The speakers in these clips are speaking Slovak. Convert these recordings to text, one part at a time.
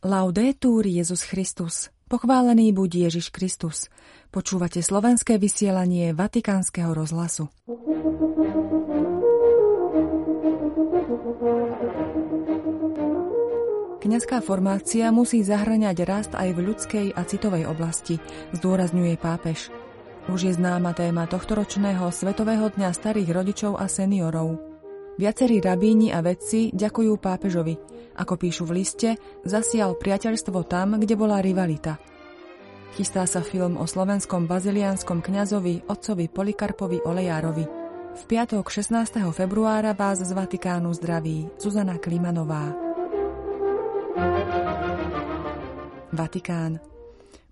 Laudetur Jezus Christus. Pochválený buď Ježiš Kristus. Počúvate slovenské vysielanie Vatikánskeho rozhlasu. Kňazská formácia musí zahrňať rast aj v ľudskej a citovej oblasti, zdôrazňuje pápež. Už je známa téma tohtoročného Svetového dňa starých rodičov a seniorov. Viacerí rabíni a vedci ďakujú pápežovi. Ako píšu v liste, zasial priateľstvo tam, kde bola rivalita. Chystá sa film o slovenskom bazilianskom kňazovi otcovi Polikarpovi Olejárovi. V piatok 16. februára vás z Vatikánu zdraví Zuzana Klimanová. Vatikán.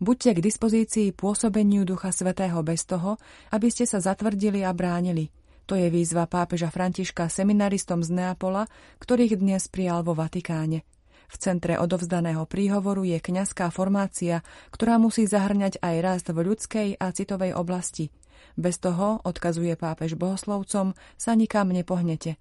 Buďte k dispozícii pôsobeniu Ducha Svetého bez toho, aby ste sa zatvrdili a bránili – to je výzva pápeža Františka seminaristom z Neapola, ktorých dnes prijal vo Vatikáne. V centre odovzdaného príhovoru je kňazská formácia, ktorá musí zahrňať aj rast v ľudskej a citovej oblasti. Bez toho, odkazuje pápež bohoslovcom, sa nikam nepohnete.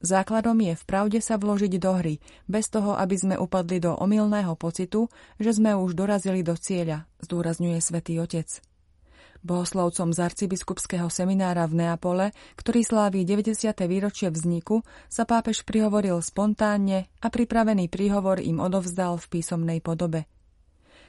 Základom je v pravde sa vložiť do hry, bez toho, aby sme upadli do omylného pocitu, že sme už dorazili do cieľa, zdôrazňuje svätý Otec. Bohoslovcom z arcibiskupského seminára v Neapole, ktorý sláví 90. výročie vzniku, sa pápež prihovoril spontánne a pripravený príhovor im odovzdal v písomnej podobe.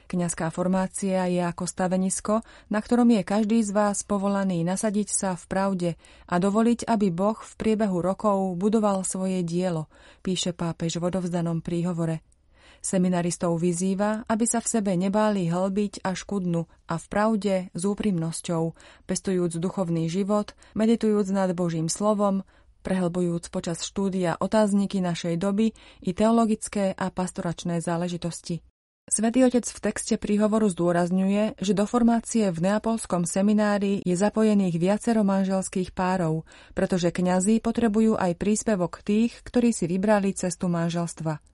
Kňazská formácia je ako stavenisko, na ktorom je každý z vás povolaný nasadiť sa v pravde a dovoliť, aby Boh v priebehu rokov budoval svoje dielo, píše pápež v odovzdanom príhovore. Seminaristov vyzýva, aby sa v sebe nebáli hlbiť až ku dnu a v pravde s úprimnosťou, pestujúc duchovný život, meditujúc nad Božím slovom, prehlbujúc počas štúdia otázniky našej doby i teologické a pastoračné záležitosti. Svetý otec v texte príhovoru zdôrazňuje, že do formácie v neapolskom seminári je zapojených viacero manželských párov, pretože kňazi potrebujú aj príspevok tých, ktorí si vybrali cestu manželstva.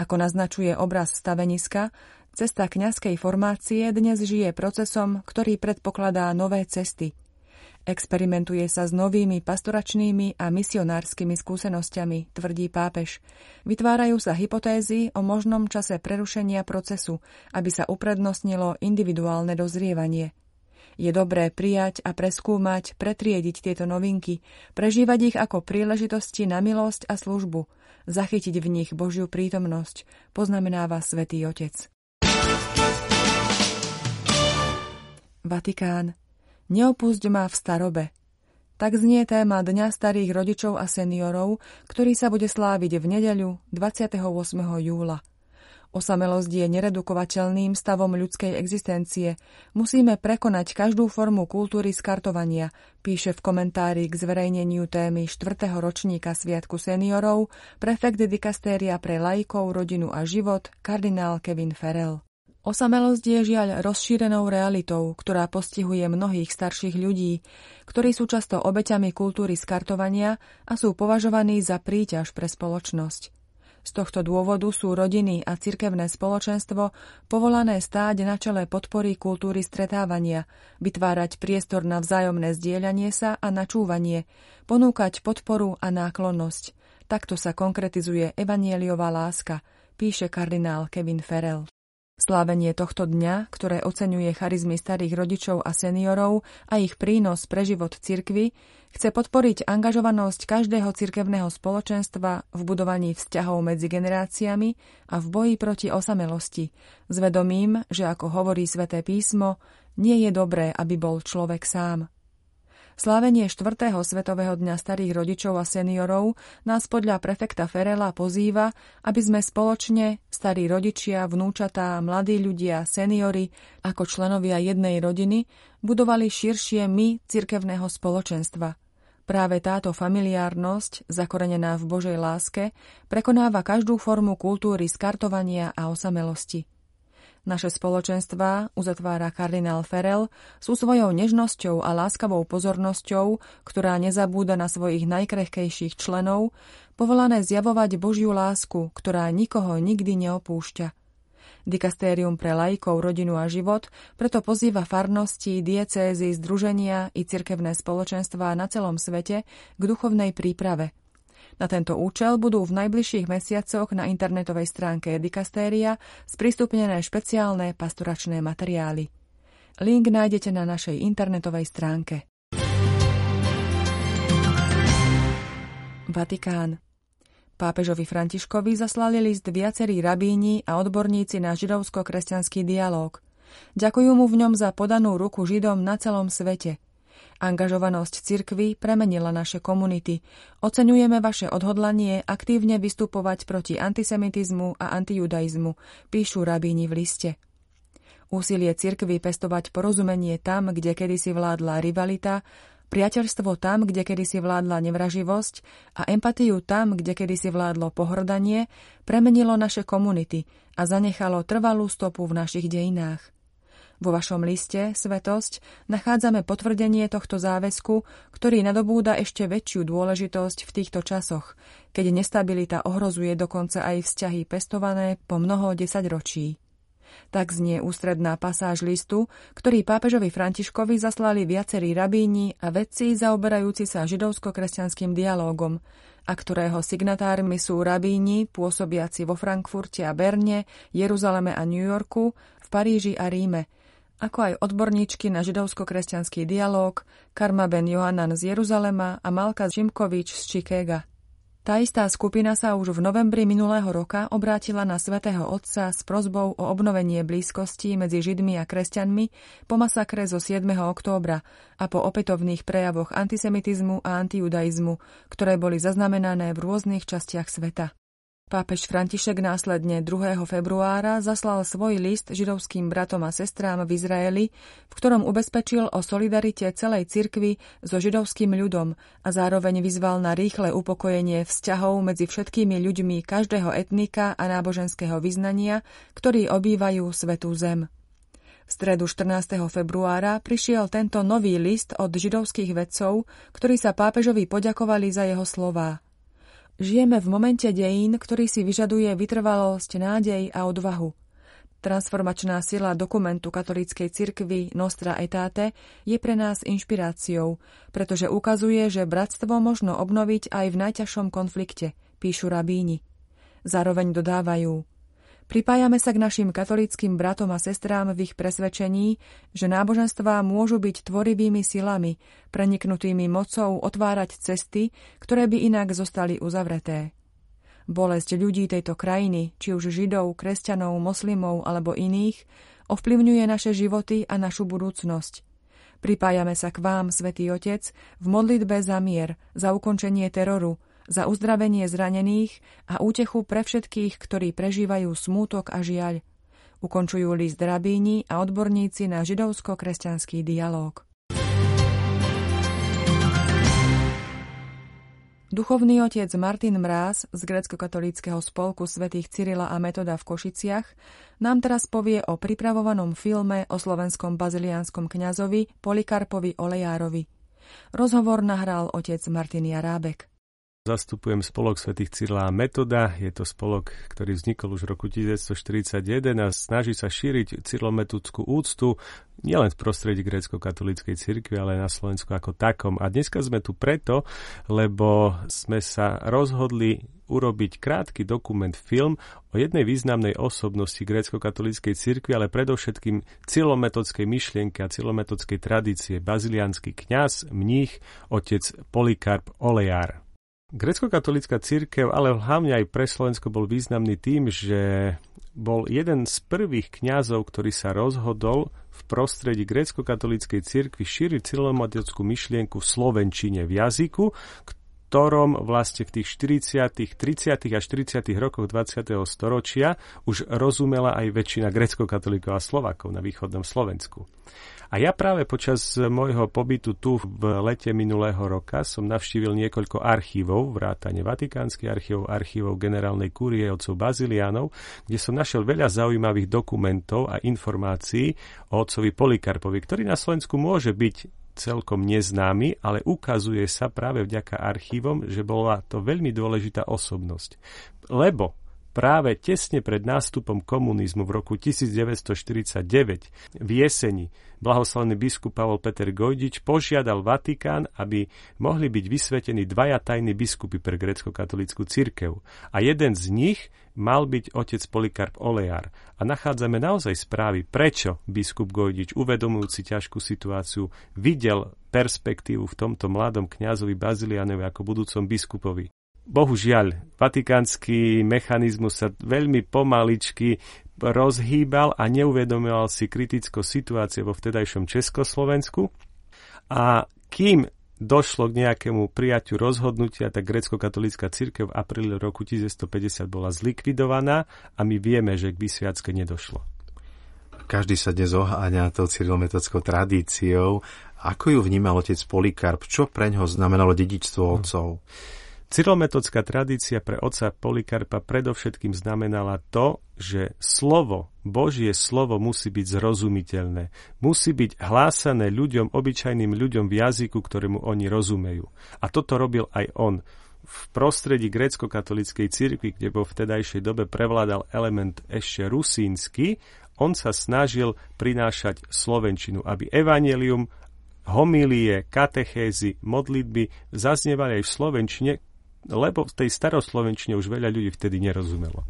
Ako naznačuje obraz staveniska, cesta kňazskej formácie dnes žije procesom, ktorý predpokladá nové cesty. Experimentuje sa s novými pastoračnými a misionárskymi skúsenosťami, tvrdí pápež. Vytvárajú sa hypotézy o možnom čase prerušenia procesu, aby sa uprednostnilo individuálne dozrievanie. Je dobré prijať a preskúmať, pretriediť tieto novinky, prežívať ich ako príležitosti na milosť a službu – zachytiť v nich Božiu prítomnosť, poznamenáva svätý Otec. Vatikán. Neopusť ma v starobe. Tak znie téma Dňa starých rodičov a seniorov, ktorý sa bude sláviť v nedeľu 28. júla. Osamelosť je neredukovateľným stavom ľudskej existencie. Musíme prekonať každú formu kultúry skartovania, píše v komentári k zverejneniu témy 4. ročníka Sviatku seniorov prefekt dikastéria pre laikov, rodinu a život kardinál Kevin Ferrell. Osamelosť je žiaľ rozšírenou realitou, ktorá postihuje mnohých starších ľudí, ktorí sú často obeťami kultúry skartovania a sú považovaní za príťaž pre spoločnosť. Z tohto dôvodu sú rodiny a cirkevné spoločenstvo povolané stáť na čele podpory kultúry stretávania, vytvárať priestor na vzájomné zdieľanie sa a načúvanie, ponúkať podporu a náklonnosť. Takto sa konkretizuje evanieliová láska, píše kardinál Kevin Ferrell. Slávenie tohto dňa, ktoré oceňuje charizmy starých rodičov a seniorov a ich prínos pre život cirkvy, chce podporiť angažovanosť každého cirkevného spoločenstva v budovaní vzťahov medzi generáciami a v boji proti osamelosti, s vedomím, že ako hovorí sväté písmo, nie je dobré, aby bol človek sám. Slávenie 4. Svetového dňa starých rodičov a seniorov nás podľa prefekta Ferela pozýva, aby sme spoločne, starí rodičia, vnúčatá, mladí ľudia, seniory, ako členovia jednej rodiny, budovali širšie my cirkevného spoločenstva. Práve táto familiárnosť, zakorenená v Božej láske, prekonáva každú formu kultúry skartovania a osamelosti. Naše spoločenstvá, uzatvára kardinál Ferel, sú svojou nežnosťou a láskavou pozornosťou, ktorá nezabúda na svojich najkrehkejších členov, povolané zjavovať Božiu lásku, ktorá nikoho nikdy neopúšťa. Dikastérium pre lajkov, rodinu a život preto pozýva farnosti, diecézy, združenia i cirkevné spoločenstvá na celom svete k duchovnej príprave – Na tento účel budú v najbližších mesiacoch na internetovej stránke Dikastéria sprístupnené špeciálne pastoračné materiály. Link nájdete na našej internetovej stránke. Vatikán. Pápežovi Františkovi zaslali list viacerí rabíni a odborníci na židovsko-kresťanský dialog. Ďakujú mu v ňom za podanú ruku Židom na celom svete – Angažovanosť cirkvy premenila naše komunity. Oceňujeme vaše odhodlanie aktívne vystupovať proti antisemitizmu a antijudaizmu, píšu rabíni v liste. Úsilie cirkvy pestovať porozumenie tam, kde kedysi vládla rivalita, priateľstvo tam, kde kedysi vládla nevraživosť a empatiu tam, kde kedysi vládlo pohrdanie, premenilo naše komunity a zanechalo trvalú stopu v našich dejinách. Vo vašom liste, Svetosť, nachádzame potvrdenie tohto záväzku, ktorý nadobúda ešte väčšiu dôležitosť v týchto časoch, keď nestabilita ohrozuje dokonca aj vzťahy pestované po mnoho desaťročí. Tak znie ústredná pasáž listu, ktorý pápežovi Františkovi zaslali viacerí rabíni a vedci zaoberajúci sa židovsko-kresťanským dialógom, a ktorého signatármi sú rabíni pôsobiaci vo Frankfurte a Berne, Jeruzaleme a New Yorku, v Paríži a Ríme – ako aj odborníčky na židovsko-kresťanský dialog Karma Ben Johanan z Jeruzalema a Malka Žimkovič z Chicaga. Tá istá skupina sa už v novembri minulého roka obrátila na svätého Otca s prozbou o obnovenie blízkosti medzi Židmi a kresťanmi po masakre zo 7. októbra a po opätovných prejavoch antisemitizmu a antijudaizmu, ktoré boli zaznamenané v rôznych častiach sveta. Pápež František následne 2. februára zaslal svoj list židovským bratom a sestrám v Izraeli, v ktorom ubezpečil o solidarite celej cirkvi so židovským ľudom a zároveň vyzval na rýchle upokojenie vzťahov medzi všetkými ľuďmi každého etnika a náboženského vyznania, ktorí obývajú svetú zem. V stredu 14. februára prišiel tento nový list od židovských vedcov, ktorí sa pápežovi poďakovali za jeho slová – Žijeme v momente dejín, ktorý si vyžaduje vytrvalosť, nádej a odvahu. Transformačná sila dokumentu katolíckej cirkvy Nostra Etate je pre nás inšpiráciou, pretože ukazuje, že bratstvo možno obnoviť aj v najťažšom konflikte, píšu rabíni. Zároveň dodávajú, Pripájame sa k našim katolickým bratom a sestrám v ich presvedčení, že náboženstvá môžu byť tvorivými silami, preniknutými mocou otvárať cesty, ktoré by inak zostali uzavreté. Bolesť ľudí tejto krajiny, či už židov, kresťanov, moslimov alebo iných, ovplyvňuje naše životy a našu budúcnosť. Pripájame sa k vám, Svetý Otec, v modlitbe za mier, za ukončenie teroru, za uzdravenie zranených a útechu pre všetkých, ktorí prežívajú smútok a žiaľ. Ukončujú list rabíni a odborníci na židovsko-kresťanský dialog. Duchovný otec Martin Mráz z grecko-katolíckého spolku svätých Cyrila a Metoda v Košiciach nám teraz povie o pripravovanom filme o slovenskom baziliánskom kňazovi Polikarpovi Olejárovi. Rozhovor nahral otec Martin Jarábek. Zastupujem spolok svätých Cyrila a Metoda. Je to spolok, ktorý vznikol už v roku 1941 a snaží sa šíriť cyrilometodskú úctu nielen v prostredí grécko-katolíckej cirkvi, ale aj na Slovensku ako takom. A dneska sme tu preto, lebo sme sa rozhodli urobiť krátky dokument film o jednej významnej osobnosti grécko-katolíckej cirkvi, ale predovšetkým cyrilometodskej myšlienky a cyrilometodskej tradície. Baziliánsky kňaz, mních, otec Polikarp Olejár. Grecko-katolická církev, ale hlavne aj pre Slovensko bol významný tým, že bol jeden z prvých kňazov, ktorý sa rozhodol v prostredí grecko-katolíckej cirkvi šíriť cyrilomatickú myšlienku v slovenčine v jazyku, ktorom vlastne v tých 40., 30. a 40. rokoch 20. storočia už rozumela aj väčšina grecko-katolíkov a Slovakov na východnom Slovensku. A ja práve počas môjho pobytu tu v lete minulého roka som navštívil niekoľko archívov, vrátane Vatikánskych archívov, archívov generálnej kúrie otcov Bazilianov, kde som našiel veľa zaujímavých dokumentov a informácií o otcovi Polikarpovi, ktorý na Slovensku môže byť celkom neznámy, ale ukazuje sa práve vďaka archívom, že bola to veľmi dôležitá osobnosť. Lebo práve tesne pred nástupom komunizmu v roku 1949 v jeseni blahoslavený biskup Pavol Peter Gojdič požiadal Vatikán, aby mohli byť vysvetení dvaja tajní biskupy pre grecko-katolickú cirkev. A jeden z nich mal byť otec Polikarp Olejar. A nachádzame naozaj správy, prečo biskup Gojdič, uvedomujúci ťažkú situáciu, videl perspektívu v tomto mladom kňazovi Bazilianovi ako budúcom biskupovi. Bohužiaľ, vatikánsky mechanizmus sa veľmi pomaličky rozhýbal a neuvedomoval si kriticko situácie vo vtedajšom Československu. A kým došlo k nejakému prijaťu rozhodnutia, tak grecko-katolická církev v apríli roku 1950 bola zlikvidovaná a my vieme, že k vysviacke nedošlo. Každý sa dnes oháňa tou cyrilometodskou tradíciou. Ako ju vnímal otec Polikarp? Čo pre ňoho znamenalo dedičstvo otcov? Hmm. Cyrometodská tradícia pre oca Polikarpa predovšetkým znamenala to, že slovo, Božie slovo musí byť zrozumiteľné. Musí byť hlásané ľuďom, obyčajným ľuďom v jazyku, ktorému oni rozumejú. A toto robil aj on. V prostredí grécko-katolíckej cirkvi, kde vo vtedajšej dobe prevládal element ešte rusínsky, on sa snažil prinášať slovenčinu, aby evanelium homílie, katechézy, modlitby zaznievali aj v slovenčine, lebo v tej staroslovenčine už veľa ľudí vtedy nerozumelo.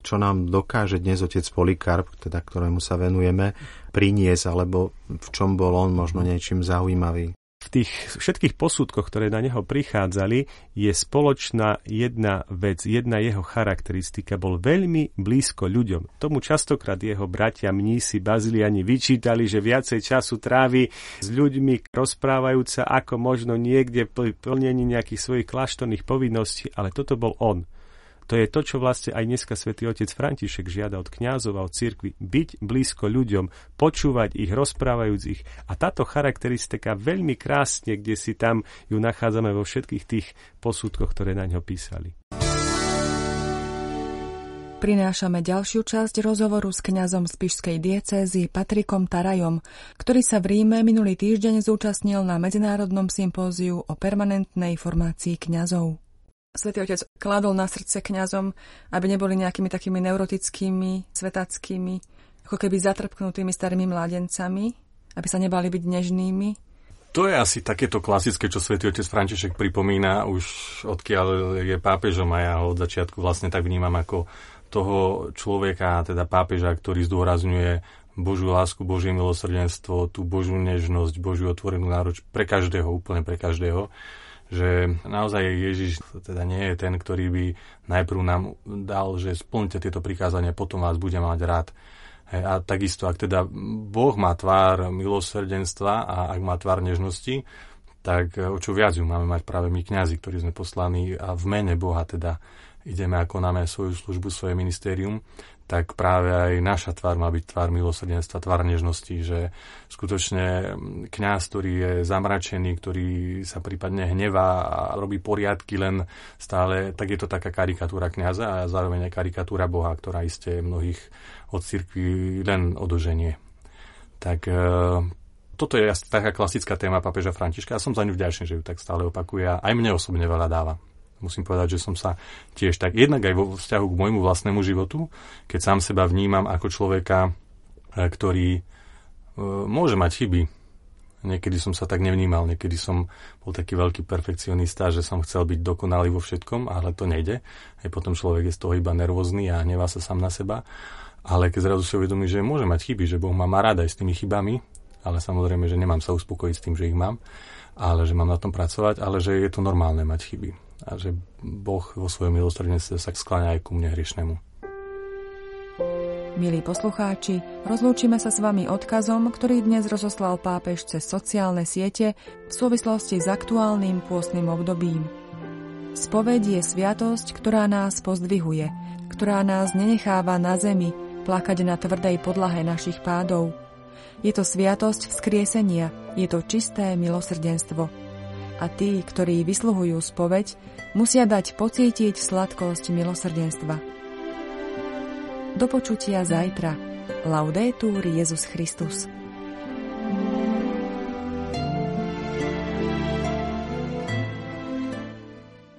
Čo nám dokáže dnes otec Polikarp, teda ktorému sa venujeme, priniesť, alebo v čom bol on možno niečím zaujímavý? V tých všetkých posudkoch, ktoré na neho prichádzali, je spoločná jedna vec, jedna jeho charakteristika. Bol veľmi blízko ľuďom. Tomu častokrát jeho bratia mnísi baziliani vyčítali, že viacej času trávi s ľuďmi rozprávajúca ako možno niekde pri plnení nejakých svojich kláštorných povinností, ale toto bol on. To je to, čo vlastne aj dneska svätý otec František žiada od kňazov a od cirkvi. Byť blízko ľuďom, počúvať ich, rozprávajúc ich. A táto charakteristika veľmi krásne, kde si tam ju nachádzame vo všetkých tých posudkoch, ktoré na ňo písali. Prinášame ďalšiu časť rozhovoru s kňazom z Pišskej diecézy Patrikom Tarajom, ktorý sa v Ríme minulý týždeň zúčastnil na medzinárodnom sympóziu o permanentnej formácii kňazov. Svetý otec kladol na srdce kňazom, aby neboli nejakými takými neurotickými, svetackými, ako keby zatrpknutými starými mladencami, aby sa nebali byť nežnými. To je asi takéto klasické, čo svätý otec František pripomína už odkiaľ je pápežom a ja ho od začiatku vlastne tak vnímam ako toho človeka, teda pápeža, ktorý zdôrazňuje Božiu lásku, Božie milosrdenstvo, tú Božiu nežnosť, Božiu otvorenú nároč pre každého, úplne pre každého že naozaj Ježiš teda nie je ten, ktorý by najprv nám dal, že splňte tieto prikázania, potom vás bude mať rád. A takisto, ak teda Boh má tvár milosrdenstva a ak má tvár nežnosti, tak o čo viac ju máme mať práve my kňazi, ktorí sme poslaní a v mene Boha teda ideme a konáme svoju službu, svoje ministérium, tak práve aj naša tvár má byť tvár milosrdenstva, tvár nežnosti, že skutočne kňaz, ktorý je zamračený, ktorý sa prípadne hnevá a robí poriadky len stále, tak je to taká karikatúra kňaza a zároveň aj karikatúra Boha, ktorá iste mnohých od cirkvi len odoženie. Tak e, toto je taká klasická téma papeža Františka a som za ňu vďačný, že ju tak stále opakuje a aj mne osobne veľa dáva musím povedať, že som sa tiež tak jednak aj vo vzťahu k môjmu vlastnému životu, keď sám seba vnímam ako človeka, e, ktorý e, môže mať chyby. Niekedy som sa tak nevnímal, niekedy som bol taký veľký perfekcionista, že som chcel byť dokonalý vo všetkom, ale to nejde. Aj potom človek je z toho iba nervózny a hnevá sa sám na seba. Ale keď zrazu si uvedomí, že môže mať chyby, že Boh ma má rád aj s tými chybami, ale samozrejme, že nemám sa uspokojiť s tým, že ich mám, ale že mám na tom pracovať, ale že je to normálne mať chyby a že Boh vo svojom milosrdenstve sa skláňa aj ku mne hriešnemu. Milí poslucháči, rozlúčime sa s vami odkazom, ktorý dnes rozoslal pápež cez sociálne siete v súvislosti s aktuálnym pôstnym obdobím. Spoveď je sviatosť, ktorá nás pozdvihuje, ktorá nás nenecháva na zemi, plakať na tvrdej podlahe našich pádov. Je to sviatosť vzkriesenia, je to čisté milosrdenstvo – a tí, ktorí vysluhujú spoveď, musia dať pocítiť sladkosť milosrdenstva. Do počutia zajtra. Laudetur Jezus Christus.